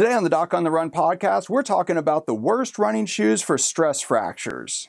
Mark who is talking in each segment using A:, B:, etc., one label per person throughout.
A: Today on the Doc on the Run podcast, we're talking about the worst running shoes for stress fractures.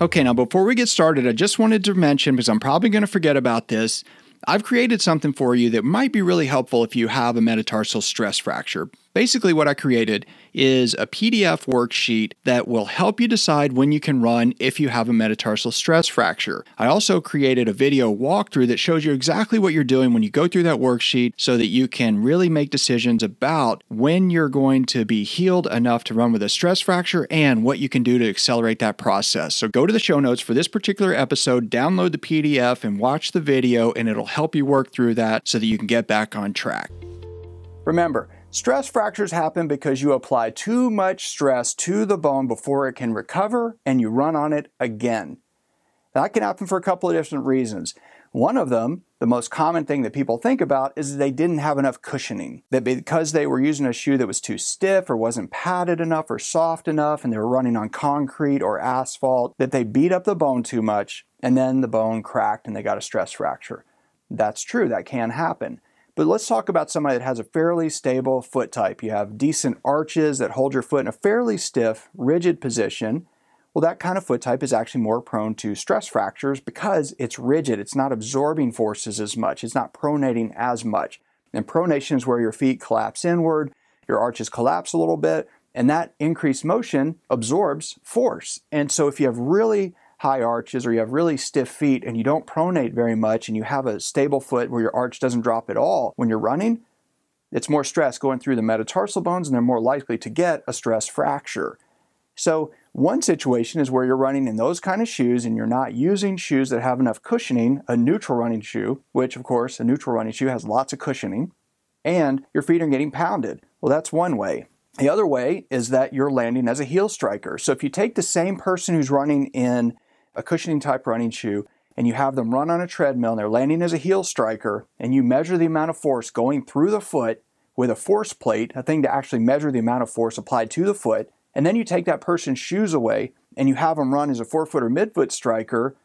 B: Okay, now before we get started, I just wanted to mention, because I'm probably going to forget about this, I've created something for you that might be really helpful if you have a metatarsal stress fracture. Basically, what I created is a PDF worksheet that will help you decide when you can run if you have a metatarsal stress fracture. I also created a video walkthrough that shows you exactly what you're doing when you go through that worksheet so that you can really make decisions about when you're going to be healed enough to run with a stress fracture and what you can do to accelerate that process. So go to the show notes for this particular episode, download the PDF, and watch the video, and it'll help you work through that so that you can get back on track.
A: Remember, Stress fractures happen because you apply too much stress to the bone before it can recover and you run on it again. That can happen for a couple of different reasons. One of them, the most common thing that people think about, is that they didn't have enough cushioning. That because they were using a shoe that was too stiff or wasn't padded enough or soft enough and they were running on concrete or asphalt, that they beat up the bone too much and then the bone cracked and they got a stress fracture. That's true, that can happen. But let's talk about somebody that has a fairly stable foot type. You have decent arches that hold your foot in a fairly stiff, rigid position. Well, that kind of foot type is actually more prone to stress fractures because it's rigid. It's not absorbing forces as much. It's not pronating as much. And pronation is where your feet collapse inward, your arches collapse a little bit, and that increased motion absorbs force. And so if you have really high arches or you have really stiff feet and you don't pronate very much and you have a stable foot where your arch doesn't drop at all when you're running, it's more stress going through the metatarsal bones and they're more likely to get a stress fracture. So, one situation is where you're running in those kind of shoes and you're not using shoes that have enough cushioning, a neutral running shoe, which of course a neutral running shoe has lots of cushioning, and your feet are getting pounded. Well, that's one way. The other way is that you're landing as a heel striker. So if you take the same person who's running in a cushioning type running shoe, and you have them run on a treadmill and they're landing as a heel striker, and you measure the amount of force going through the foot with a force plate, a thing to actually measure the amount of force applied to the foot, and then you take that person's shoes away and you have them run as a forefoot or midfoot striker,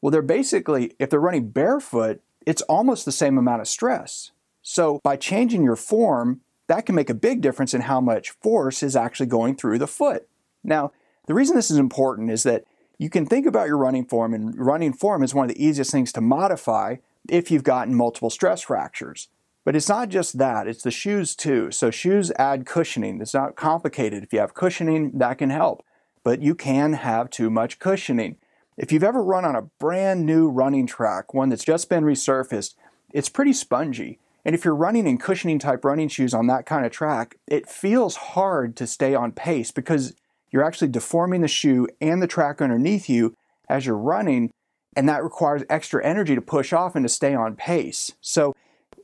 A: well, they're basically, if they're running barefoot, it's almost the same amount of stress. So by changing your form, that can make a big difference in how much force is actually going through the foot. Now, the reason this is important is that you can think about your running form, and running form is one of the easiest things to modify if you've gotten multiple stress fractures. But it's not just that, it's the shoes too. So, shoes add cushioning. It's not complicated. If you have cushioning, that can help. But you can have too much cushioning. If you've ever run on a brand new running track, one that's just been resurfaced, it's pretty spongy. And if you're running in cushioning type running shoes on that kind of track, it feels hard to stay on pace because you're actually deforming the shoe and the track underneath you as you're running, and that requires extra energy to push off and to stay on pace. So,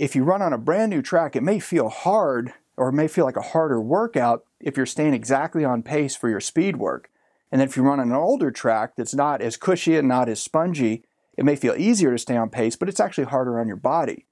A: if you run on a brand new track, it may feel hard or it may feel like a harder workout if you're staying exactly on pace for your speed work. And then if you run on an older track that's not as cushy and not as spongy, it may feel easier to stay on pace, but it's actually harder on your body.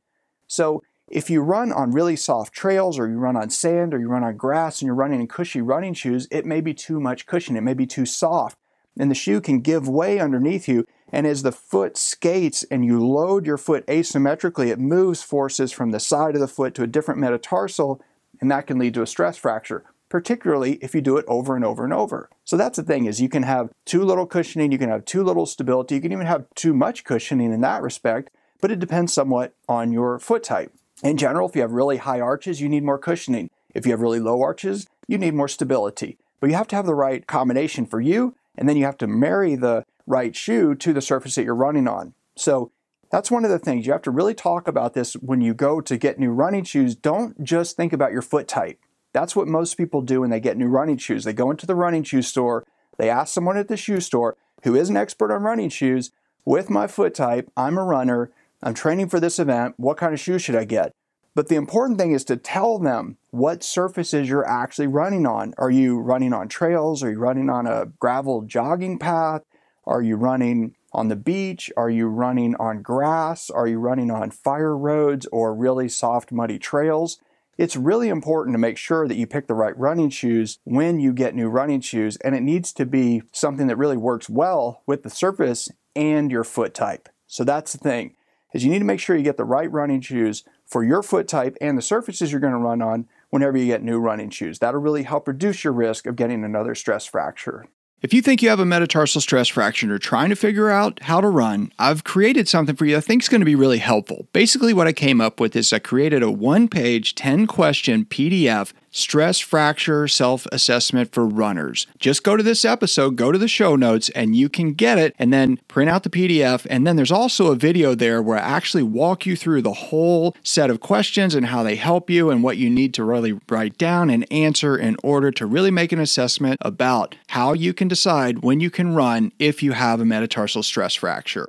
A: So if you run on really soft trails or you run on sand or you run on grass and you're running in cushy running shoes, it may be too much cushion, it may be too soft, and the shoe can give way underneath you. And as the foot skates and you load your foot asymmetrically, it moves forces from the side of the foot to a different metatarsal, and that can lead to a stress fracture particularly if you do it over and over and over. So that's the thing is you can have too little cushioning, you can have too little stability, you can even have too much cushioning in that respect, but it depends somewhat on your foot type. In general, if you have really high arches, you need more cushioning. If you have really low arches, you need more stability. But you have to have the right combination for you, and then you have to marry the right shoe to the surface that you're running on. So that's one of the things you have to really talk about this when you go to get new running shoes. Don't just think about your foot type. That's what most people do when they get new running shoes. They go into the running shoe store, they ask someone at the shoe store who is an expert on running shoes, with my foot type, I'm a runner, I'm training for this event. What kind of shoes should I get? But the important thing is to tell them what surfaces you're actually running on. Are you running on trails? Are you running on a gravel jogging path? Are you running on the beach? Are you running on grass? Are you running on fire roads or really soft, muddy trails? It's really important to make sure that you pick the right running shoes when you get new running shoes, and it needs to be something that really works well with the surface and your foot type. So that's the thing is you need to make sure you get the right running shoes for your foot type and the surfaces you're going to run on whenever you get new running shoes. That'll really help reduce your risk of getting another stress fracture.
B: If you think you have a metatarsal stress fracture and are trying to figure out how to run, I've created something for you I think is going to be really helpful. Basically, what I came up with is I created a one page, 10 question PDF stress fracture self assessment for runners. Just go to this episode, go to the show notes, and you can get it and then print out the PDF. And then there's also a video there where I actually walk you through the whole set of questions and how they help you and what you need to really write down and answer in order to really make an assessment about how you can decide when you can run if you have a metatarsal stress fracture.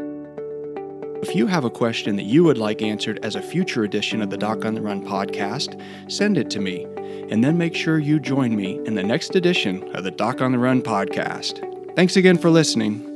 B: If you have a question that you would like answered as a future edition of the Doc on the Run podcast, send it to me and then make sure you join me in the next edition of the Doc on the Run podcast. Thanks again for listening.